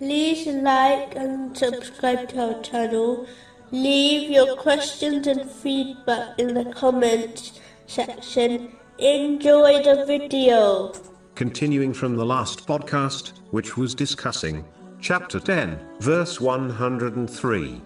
like and subscribe to our channel. Leave your questions and feedback in the comments section. Enjoy the video. Continuing from the last podcast, which was discussing chapter 10, verse 103.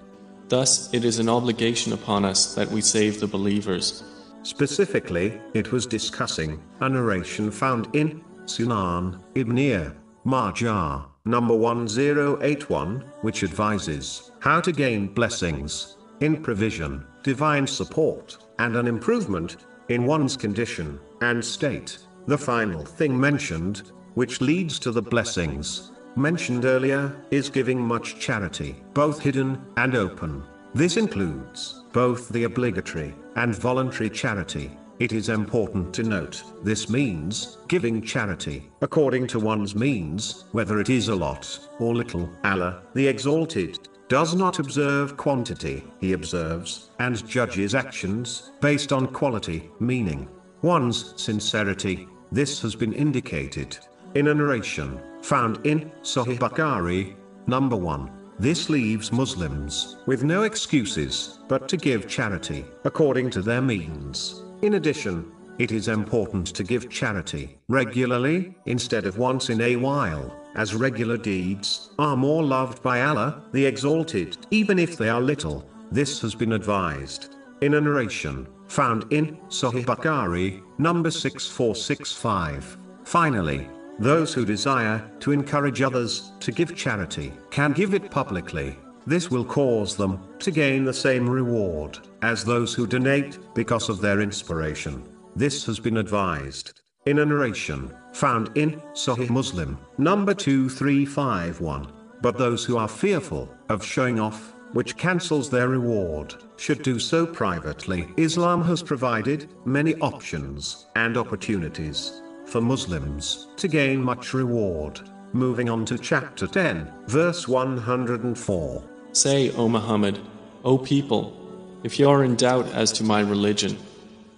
Thus, it is an obligation upon us that we save the believers. Specifically, it was discussing a narration found in Sunan Ibn Majah, number 1081, which advises how to gain blessings in provision, divine support, and an improvement in one's condition and state. The final thing mentioned, which leads to the blessings mentioned earlier, is giving much charity, both hidden and open. This includes both the obligatory and voluntary charity. It is important to note, this means giving charity according to one's means, whether it is a lot or little. Allah, the Exalted, does not observe quantity, he observes and judges actions based on quality, meaning one's sincerity this has been indicated in a narration found in Sahih Bukhari, number 1. This leaves Muslims with no excuses but to give charity according to their means. In addition, it is important to give charity regularly instead of once in a while, as regular deeds are more loved by Allah, the Exalted, even if they are little. This has been advised in a narration found in Sahih Bukhari, number 6465. Finally, those who desire to encourage others to give charity can give it publicly. This will cause them to gain the same reward as those who donate because of their inspiration. This has been advised in a narration found in Sahih Muslim, number 2351. But those who are fearful of showing off which cancels their reward, should do so privately. Islam has provided many options and opportunities for Muslims to gain much reward. Moving on to chapter 10, verse 104. Say, O Muhammad, O people, if you are in doubt as to my religion,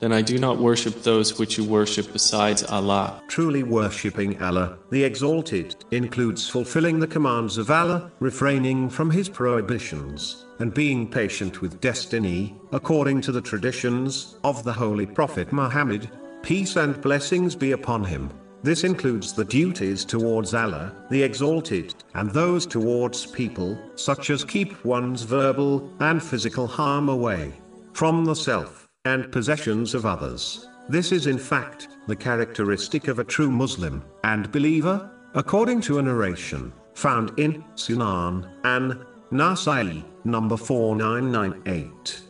then I do not worship those which you worship besides Allah. Truly worshipping Allah, the Exalted, includes fulfilling the commands of Allah, refraining from His prohibitions, and being patient with destiny, according to the traditions of the Holy Prophet Muhammad, peace and blessings be upon him. This includes the duties towards Allah, the Exalted, and those towards people, such as keep one's verbal and physical harm away from the self and possessions of others. This is in fact the characteristic of a true Muslim and believer, according to a narration found in Sunan an Nasai, number 4998.